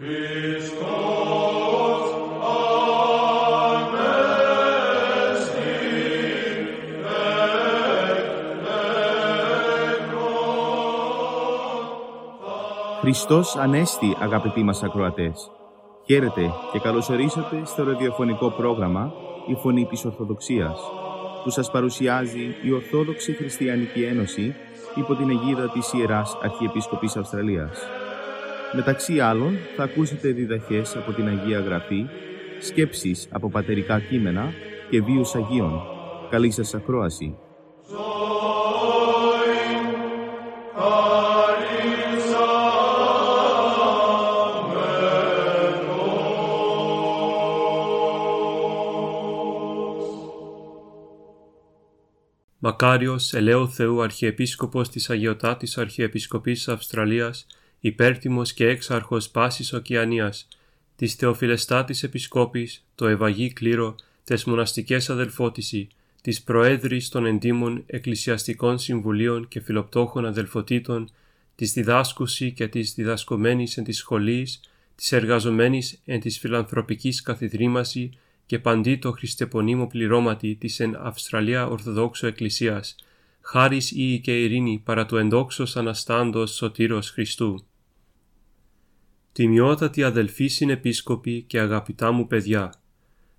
Χριστός Ανέστη, αγαπητοί μας ακροατές. Χαίρετε και καλωσορίσατε στο ραδιοφωνικό πρόγραμμα «Η Φωνή της Ορθοδοξίας» που σας παρουσιάζει η Ορθόδοξη Χριστιανική Ένωση υπό την αιγίδα της Ιεράς Αρχιεπίσκοπης Αυστραλίας. Μεταξύ άλλων θα ακούσετε διδαχές από την Αγία Γραφή, σκέψεις από πατερικά κείμενα και βίους Αγίων. Καλή σας ακρόαση. Μακάριος ελέω Θεού Αρχιεπίσκοπος της Αγιωτάτης Αρχιεπισκοπής Αυστραλίας, υπέρτιμος και έξαρχος πάσης Οκεανίας, της Θεοφιλεστάτης Επισκόπης, το Ευαγή Κλήρο, τες μοναστικές αδελφότηση, της Προέδρης των Εντύμων Εκκλησιαστικών Συμβουλίων και Φιλοπτώχων Αδελφοτήτων, της διδάσκουση και της διδασκομένης εν της σχολής, της εργαζομένης εν της φιλανθρωπικής καθιδρύμαση και παντί το χριστεπονίμο πληρώματι της εν Αυστραλία Ορθοδόξου Εκκλησίας, χάρις ή και ειρήνη παρά του εντόξος Αναστάντος Σωτήρος Χριστού. Τιμιότατη αδελφοί συνεπίσκοποι και αγαπητά μου παιδιά,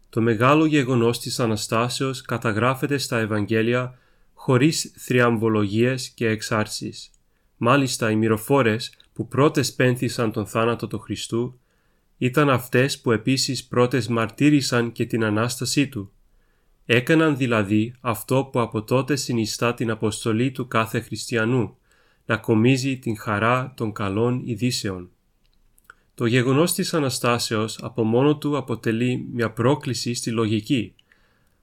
το μεγάλο γεγονός της Αναστάσεως καταγράφεται στα Ευαγγέλια χωρίς θριαμβολογίες και εξάρσεις. Μάλιστα οι μυροφόρες που πρώτες πένθησαν τον θάνατο του Χριστού ήταν αυτές που επίσης πρώτες μαρτύρησαν και την Ανάστασή Του. Έκαναν δηλαδή αυτό που από τότε συνιστά την αποστολή του κάθε χριστιανού, να κομίζει την χαρά των καλών ειδήσεων. Το γεγονός της Αναστάσεως από μόνο του αποτελεί μια πρόκληση στη λογική.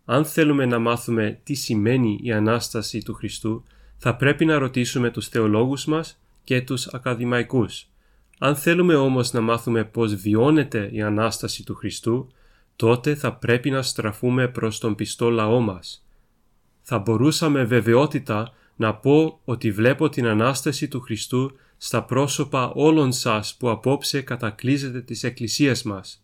Αν θέλουμε να μάθουμε τι σημαίνει η Ανάσταση του Χριστού, θα πρέπει να ρωτήσουμε τους θεολόγους μας και τους ακαδημαϊκούς. Αν θέλουμε όμως να μάθουμε πώς βιώνεται η Ανάσταση του Χριστού, τότε θα πρέπει να στραφούμε προς τον πιστό λαό μας. Θα μπορούσαμε βεβαιότητα να πω ότι βλέπω την Ανάσταση του Χριστού στα πρόσωπα όλων σας που απόψε κατακλείζετε τις εκκλησίες μας.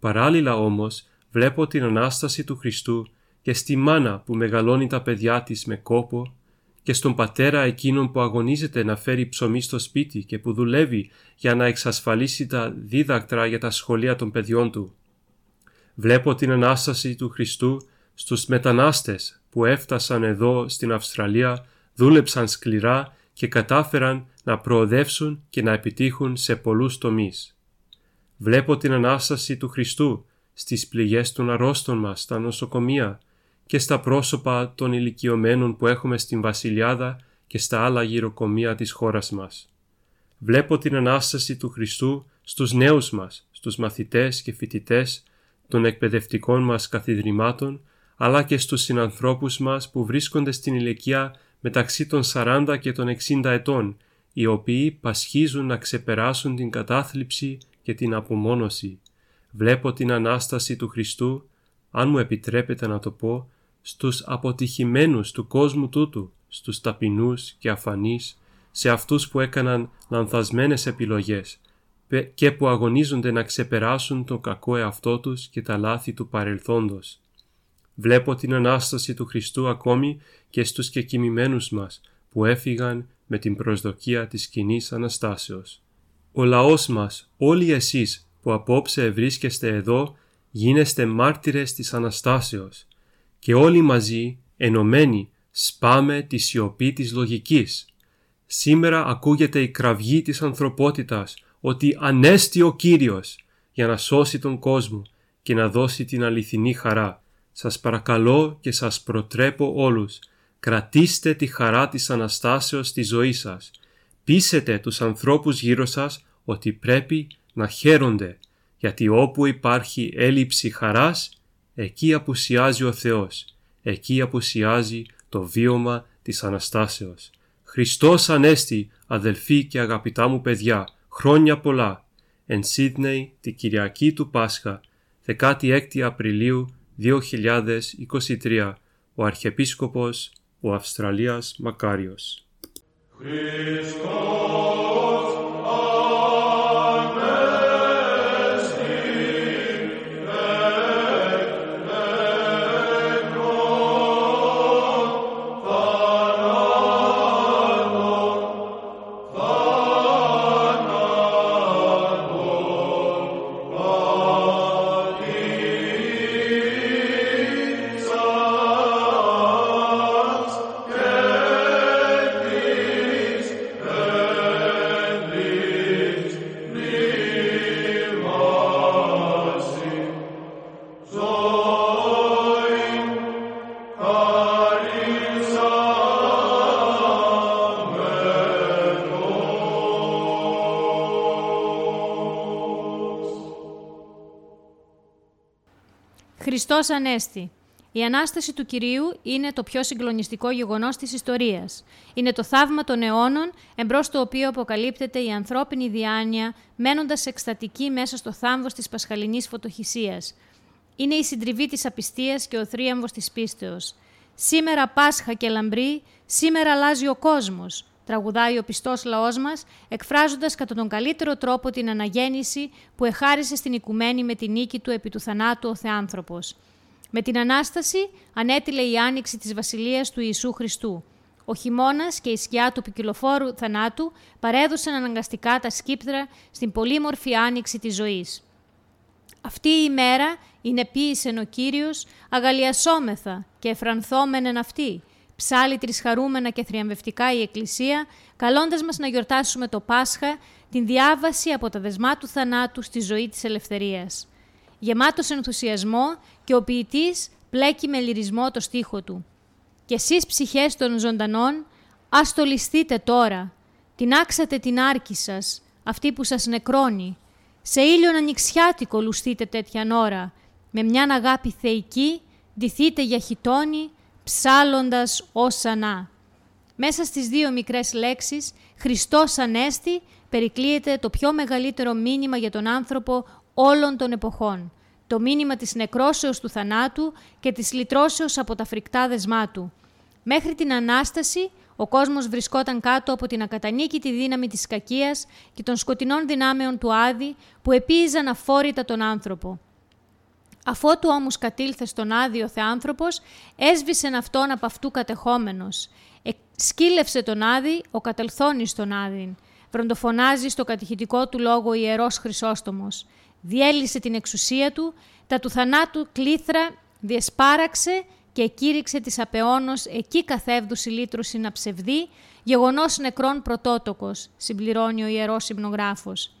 Παράλληλα όμως βλέπω την Ανάσταση του Χριστού και στη μάνα που μεγαλώνει τα παιδιά της με κόπο και στον πατέρα εκείνον που αγωνίζεται να φέρει ψωμί στο σπίτι και που δουλεύει για να εξασφαλίσει τα δίδακτρα για τα σχολεία των παιδιών του. Βλέπω την Ανάσταση του Χριστού στους μετανάστες που έφτασαν εδώ στην Αυστραλία, δούλεψαν σκληρά και κατάφεραν να προοδεύσουν και να επιτύχουν σε πολλούς τομείς. Βλέπω την Ανάσταση του Χριστού στις πληγές των αρρώστων μας στα νοσοκομεία, και στα πρόσωπα των ηλικιωμένων που έχουμε στην Βασιλιάδα και στα άλλα γυροκομεία της χώρας μας. Βλέπω την Ανάσταση του Χριστού στους νέους μας, στους μαθητές και φοιτητές των εκπαιδευτικών μας καθιδρυμάτων, αλλά και στους συνανθρώπους μας που βρίσκονται στην ηλικία μεταξύ των 40 και των 60 ετών, οι οποίοι πασχίζουν να ξεπεράσουν την κατάθλιψη και την απομόνωση. Βλέπω την Ανάσταση του Χριστού, αν μου επιτρέπετε να το πω, στους αποτυχημένους του κόσμου τούτου, στους ταπεινούς και αφανείς, σε αυτούς που έκαναν λανθασμένες επιλογές και που αγωνίζονται να ξεπεράσουν το κακό εαυτό τους και τα λάθη του παρελθόντος. Βλέπω την Ανάσταση του Χριστού ακόμη και στους κεκοιμημένους μας που έφυγαν με την προσδοκία της κοινής Αναστάσεως. Ο λαός μας, όλοι εσείς που απόψε βρίσκεστε εδώ, γίνεστε μάρτυρες της Αναστάσεως και όλοι μαζί, ενωμένοι, σπάμε τη σιωπή της λογικής. Σήμερα ακούγεται η κραυγή της ανθρωπότητας ότι ανέστη ο Κύριος για να σώσει τον κόσμο και να δώσει την αληθινή χαρά. Σας παρακαλώ και σας προτρέπω όλους, κρατήστε τη χαρά της Αναστάσεως στη ζωή σας. Πείσετε τους ανθρώπους γύρω σας ότι πρέπει να χαίρονται, γιατί όπου υπάρχει έλλειψη χαράς, εκεί απουσιάζει ο Θεός, εκεί απουσιάζει το βίωμα της Αναστάσεως. Χριστός Ανέστη, αδελφοί και αγαπητά μου παιδιά, χρόνια πολλά, εν Σίδνεϊ τη Κυριακή του Πάσχα, 16 Απριλίου 2023, ο Αρχιεπίσκοπος ο Αυστραλίας Μακάριος. Χριστός Χριστός Ανέστη. Η Ανάσταση του Κυρίου είναι το πιο συγκλονιστικό γεγονός της ιστορίας. Είναι το θαύμα των αιώνων, εμπρός το οποίο αποκαλύπτεται η ανθρώπινη διάνοια, μένοντας εκστατική μέσα στο θάμβος της πασχαλινής φωτοχυσίας. Είναι η συντριβή της απιστίας και ο θρίαμβος της πίστεως. Σήμερα Πάσχα και λαμπρή, σήμερα αλλάζει ο κόσμος, τραγουδάει ο πιστός λαός μας, εκφράζοντας κατά τον καλύτερο τρόπο την αναγέννηση που εχάρισε στην οικουμένη με την νίκη του επί του θανάτου ο Θεάνθρωπος. Με την Ανάσταση ανέτειλε η άνοιξη της Βασιλείας του Ιησού Χριστού. Ο χειμώνας και η σκιά του ποικιλοφόρου θανάτου παρέδωσαν αναγκαστικά τα σκύπτρα στην πολύμορφη άνοιξη της ζωής. Αυτή η μέρα είναι ποίησεν ο Κύριος, αγαλιασόμεθα και εφρανθόμενεν αυτή, ψάλει τρισχαρούμενα και θριαμβευτικά η Εκκλησία, καλώντας μας να γιορτάσουμε το Πάσχα, την διάβαση από τα δεσμά του θανάτου στη ζωή της ελευθερίας. Γεμάτος ενθουσιασμό και ο ποιητής πλέκει με λυρισμό το στίχο του. «Και εσείς ψυχές των ζωντανών, ας το ληστείτε τώρα, την άξατε την άρκη σας, αυτή που σας νεκρώνει. Σε ήλιον ανοιξιάτικο λουστείτε τέτοια ώρα, με μιαν αγάπη θεϊκή, ντυθείτε για χιτόνι, ψάλλοντας όσα να. Μέσα στις δύο μικρές λέξεις, Χριστός Ανέστη, περικλείεται το πιο μεγαλύτερο μήνυμα για τον άνθρωπο όλων των εποχών. Το μήνυμα της νεκρόσεως του θανάτου και της λυτρώσεως από τα φρικτά δεσμά του. Μέχρι την Ανάσταση, ο κόσμος βρισκόταν κάτω από την ακατανίκητη δύναμη της κακίας και των σκοτεινών δυνάμεων του Άδη που επίηζαν αφόρητα τον άνθρωπο. Αφότου όμως κατήλθε στον άδειο Θεάνθρωπος, έσβησε αυτόν από αυτού κατεχόμενος. Ε, σκύλευσε τον άδη, ο κατελθόνης τον άδειν. Βροντοφωνάζει στο κατηχητικό του λόγο ιερός Χρυσόστομος. Διέλυσε την εξουσία του, τα του θανάτου κλήθρα διεσπάραξε και κήρυξε της απεώνος εκεί καθεύδου συλλήτρωση να ψευδεί, γεγονός νεκρών πρωτότοκος, συμπληρώνει ο ιερός υμνογράφος.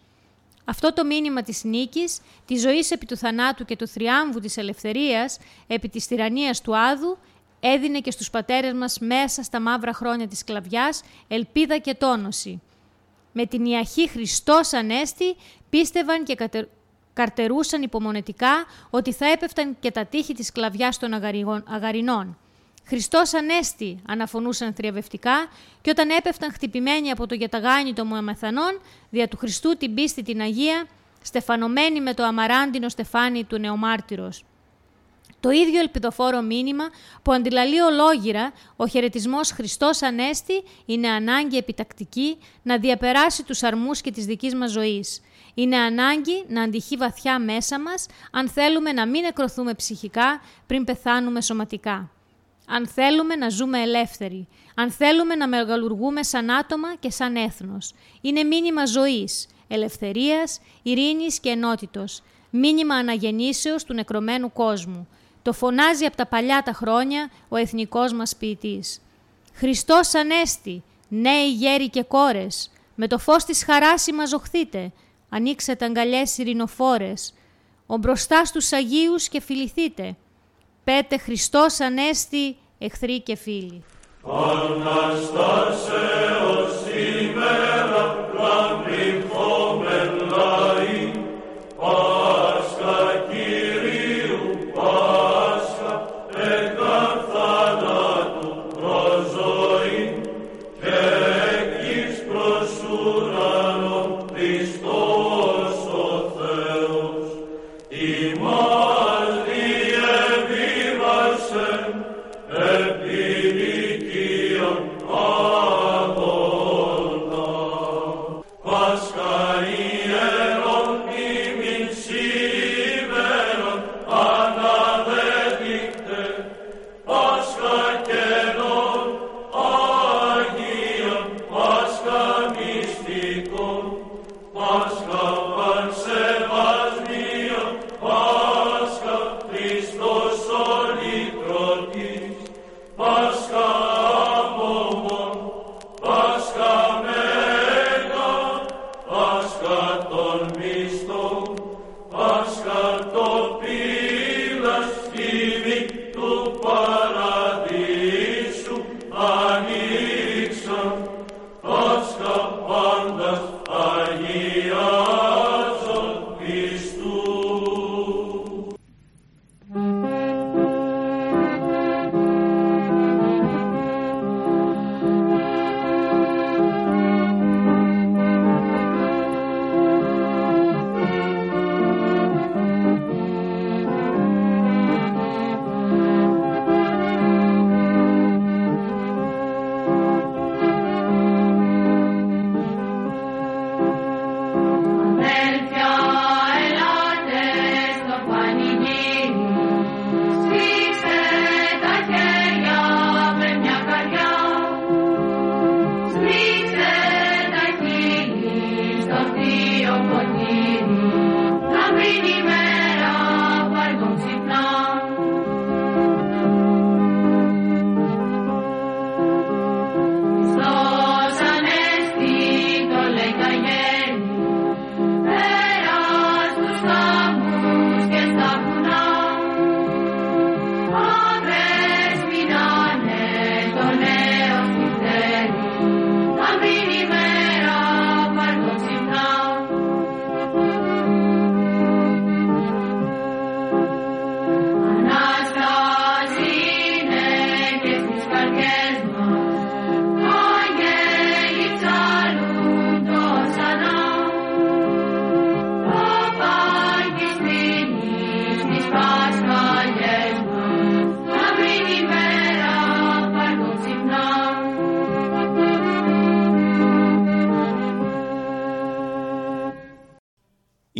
Αυτό το μήνυμα της νίκης, της ζωής επί του θανάτου και του θριάμβου της ελευθερίας, επί της τυραννίας του Άδου, έδινε και στους πατέρες μας μέσα στα μαύρα χρόνια της σκλαβιάς ελπίδα και τόνωση. Με την Ιαχή Χριστός Ανέστη πίστευαν και καρτερούσαν υπομονετικά ότι θα έπεφταν και τα τείχη της σκλαβιάς των αγαρινών. Χριστός Ανέστη, αναφωνούσαν θριαβευτικά, και όταν έπεφταν χτυπημένοι από το γιαταγάνι των Μωαμεθανών, δια του Χριστού την πίστη την Αγία, στεφανωμένοι με το αμαράντινο στεφάνι του νεομάρτυρος. Το ίδιο ελπιδοφόρο μήνυμα που αντιλαλεί ολόγυρα ο χαιρετισμός Χριστός Ανέστη είναι ανάγκη επιτακτική να διαπεράσει τους αρμούς και της δικής μας ζωής. Είναι ανάγκη να αντυχεί βαθιά μέσα μας αν θέλουμε να μην νεκρωθούμε ψυχικά πριν πεθάνουμε σωματικά αν θέλουμε να ζούμε ελεύθεροι, αν θέλουμε να μεγαλουργούμε σαν άτομα και σαν έθνος. Είναι μήνυμα ζωής, ελευθερίας, ειρήνης και ενότητος, μήνυμα αναγεννήσεως του νεκρωμένου κόσμου. Το φωνάζει από τα παλιά τα χρόνια ο εθνικός μας ποιητής. «Χριστός Ανέστη, νέοι γέροι και κόρες, με το φως της χαράς συμμαζοχθείτε, ανοίξετε αγκαλιές ειρηνοφόρες, ο μπροστάς στους Αγίους και φιληθείτε, Πέτε Χριστός Ανέστη, εχθροί και φίλοι. Αναστάσεως ημέρα λαμπρυχόμεν λαοί, Πάσχα Κυρίου Πάσχα, εκαθανάτου προζωή, και εκείς προς ουρανόν Χριστός ο Θεός, ημάς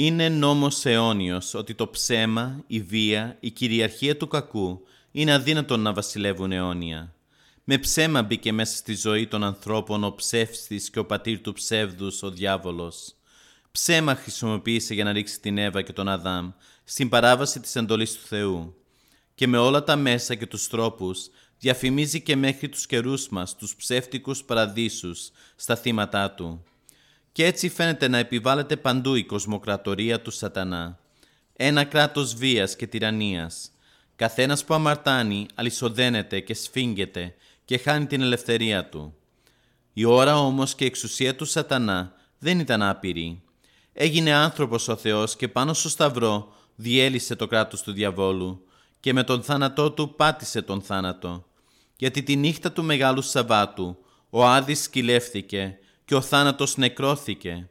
Είναι νόμος αιώνιος ότι το ψέμα, η βία, η κυριαρχία του κακού είναι αδύνατον να βασιλεύουν αιώνια. Με ψέμα μπήκε μέσα στη ζωή των ανθρώπων ο ψεύστης και ο πατήρ του ψεύδους, ο διάβολος. Ψέμα χρησιμοποίησε για να ρίξει την Εύα και τον Αδάμ στην παράβαση της εντολής του Θεού. Και με όλα τα μέσα και τους τρόπους διαφημίζει και μέχρι τους καιρούς μας τους ψεύτικους παραδείσους στα θύματα του. Και έτσι φαίνεται να επιβάλλεται παντού η κοσμοκρατορία του σατανά. Ένα κράτος βίας και τυραννίας. Καθένας που αμαρτάνει αλυσοδένεται και σφίγγεται και χάνει την ελευθερία του. Η ώρα όμως και η εξουσία του σατανά δεν ήταν άπειρη. Έγινε άνθρωπος ο Θεός και πάνω στο σταυρό διέλυσε το κράτος του διαβόλου και με τον θάνατό του πάτησε τον θάνατο. Γιατί τη νύχτα του Μεγάλου Σαββάτου ο Άδης σκυλεύθηκε και ο θάνατος νεκρώθηκε.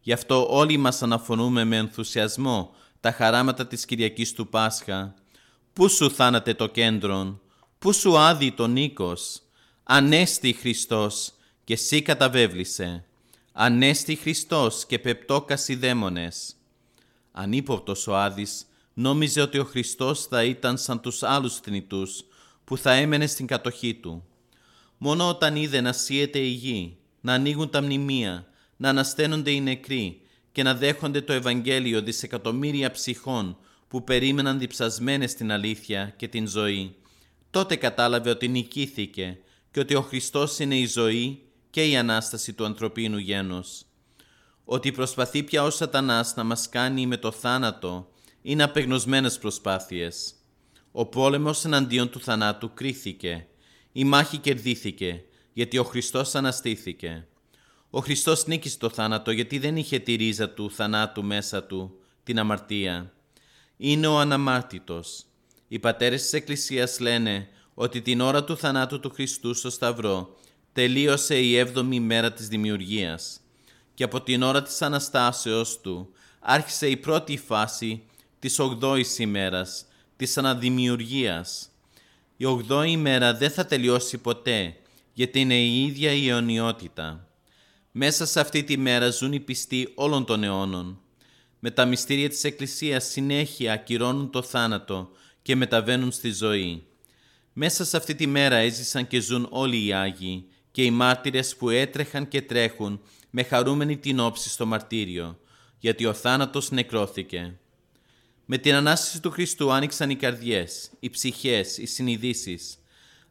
Γι' αυτό όλοι μας αναφωνούμε με ενθουσιασμό τα χαράματα της Κυριακής του Πάσχα. Πού σου θάνατε το κέντρον, πού σου άδει το νίκος. Ανέστη Χριστός και εσύ καταβέβλησε. Ανέστη Χριστός και πεπτόκας οι δαίμονες. Ανύποπτος ο Άδης νόμιζε ότι ο Χριστός θα ήταν σαν τους άλλους θνητούς που θα έμενε στην κατοχή του. Μόνο όταν είδε να σύεται η γη, να ανοίγουν τα μνημεία, να ανασταίνονται οι νεκροί και να δέχονται το Ευαγγέλιο δισεκατομμύρια ψυχών που περίμεναν διψασμένες την αλήθεια και την ζωή, τότε κατάλαβε ότι νικήθηκε και ότι ο Χριστός είναι η ζωή και η Ανάσταση του ανθρωπίνου γένους. Ότι προσπαθεί πια ο σατανάς να μας κάνει με το θάνατο είναι απεγνωσμένες προσπάθειες. Ο πόλεμος εναντίον του θανάτου κρίθηκε. Η μάχη κερδίθηκε γιατί ο Χριστός αναστήθηκε. Ο Χριστός νίκησε το θάνατο γιατί δεν είχε τη ρίζα του θανάτου μέσα του, την αμαρτία. Είναι ο αναμάρτητος. Οι πατέρες της Εκκλησίας λένε ότι την ώρα του θανάτου του Χριστού στο Σταυρό τελείωσε η έβδομη μέρα της δημιουργίας και από την ώρα της Αναστάσεως Του άρχισε η πρώτη φάση της ογδόης ημέρας, της αναδημιουργίας. Η ογδόη ημέρα δεν θα τελειώσει ποτέ, γιατί είναι η ίδια η αιωνιότητα. Μέσα σε αυτή τη μέρα ζουν οι πιστοί όλων των αιώνων. Με τα μυστήρια της Εκκλησίας συνέχεια ακυρώνουν το θάνατο και μεταβαίνουν στη ζωή. Μέσα σε αυτή τη μέρα έζησαν και ζουν όλοι οι Άγιοι και οι μάρτυρες που έτρεχαν και τρέχουν με χαρούμενη την όψη στο μαρτύριο, γιατί ο θάνατος νεκρώθηκε. Με την Ανάσταση του Χριστού άνοιξαν οι καρδιές, οι ψυχές, οι συνειδήσεις.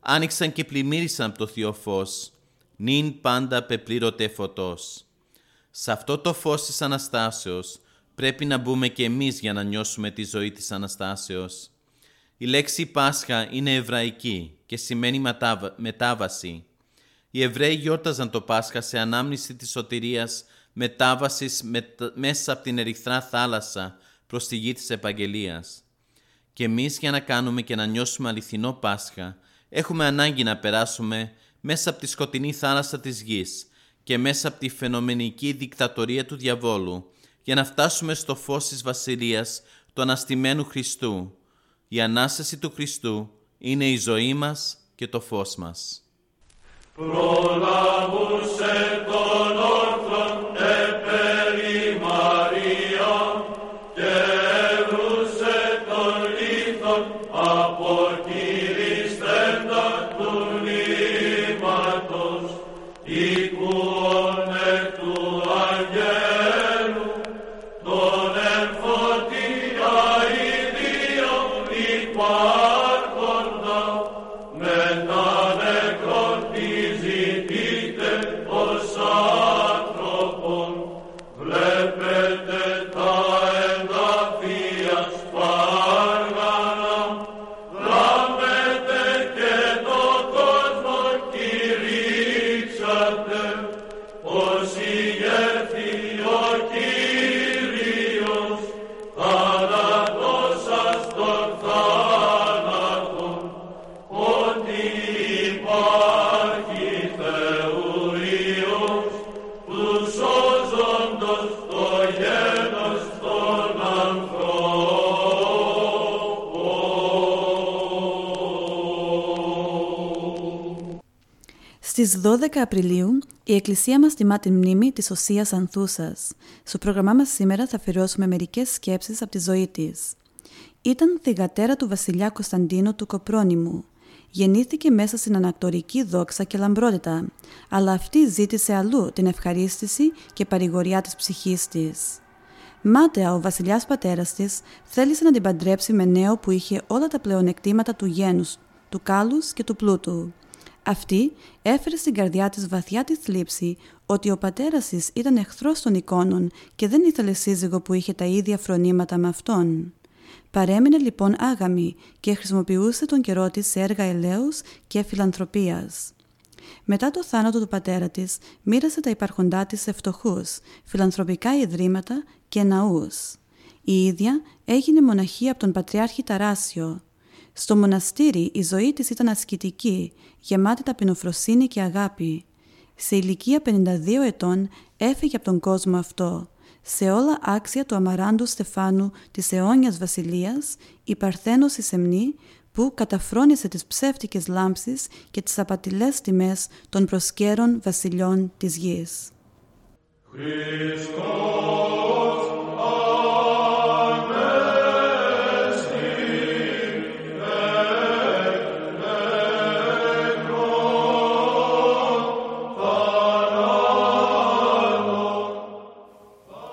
Άνοιξαν και πλημμύρισαν από το Θείο Φως, νυν πάντα πεπλήρωτε φωτός. Σε αυτό το φως της Αναστάσεως πρέπει να μπούμε και εμείς για να νιώσουμε τη ζωή της Αναστάσεως. Η λέξη Πάσχα είναι εβραϊκή και σημαίνει μετάβαση. Οι Εβραίοι γιόρταζαν το Πάσχα σε ανάμνηση της σωτηρίας μετάβασης μέσα από την ερυθρά θάλασσα προς τη γη της Επαγγελίας. Και εμείς για να κάνουμε και να νιώσουμε αληθινό Πάσχα έχουμε ανάγκη να περάσουμε μέσα από τη σκοτεινή θάλασσα της γης και μέσα από τη φαινομενική δικτατορία του διαβόλου για να φτάσουμε στο φως της Βασιλείας του Αναστημένου Χριστού. Η Ανάσταση του Χριστού είναι η ζωή μας και το φως μας. Προλάβουσε τον όρθρον Στις 12 Απριλίου Η Εκκλησία μας τιμά την μνήμη της Οσίας Ανθούσας. Στο πρόγραμμά μας σήμερα θα αφιερώσουμε μερικές σκέψεις από τη ζωή της. Ήταν θυγατέρα του βασιλιά Κωνσταντίνου του Κοπρόνιμου. Γεννήθηκε μέσα στην ανακτορική δόξα και λαμπρότητα, αλλά αυτή ζήτησε αλλού την ευχαρίστηση και παρηγοριά της ψυχής της. Μάταια ο βασιλιάς πατέρας της θέλησε να την παντρέψει με νέο που είχε όλα τα πλεονεκτήματα του γένους, του κάλους και του πλούτου. Αυτή έφερε στην καρδιά της βαθιά τη θλίψη ότι ο πατέρας της ήταν εχθρός των εικόνων και δεν ήθελε σύζυγο που είχε τα ίδια φρονήματα με αυτόν. Παρέμεινε λοιπόν άγαμη και χρησιμοποιούσε τον καιρό της σε έργα ελέους και φιλανθρωπίας. Μετά το θάνατο του πατέρα της, μοίρασε τα υπαρχοντά της σε φτωχούς, φιλανθρωπικά ιδρύματα και ναούς. Η ίδια έγινε μοναχή από τον Πατριάρχη Ταράσιο. Στο μοναστήρι η ζωή της ήταν ασκητική, γεμάτη ταπεινοφροσύνη και αγάπη. Σε ηλικία 52 ετών έφυγε από τον κόσμο αυτό. Σε όλα άξια του αμαράντου Στεφάνου της αιώνιας βασιλείας, η Παρθένος η Σεμνή, που καταφρόνησε τις ψεύτικες λάμψεις και τις απατηλές τιμές των προσκέρων βασιλιών της γης.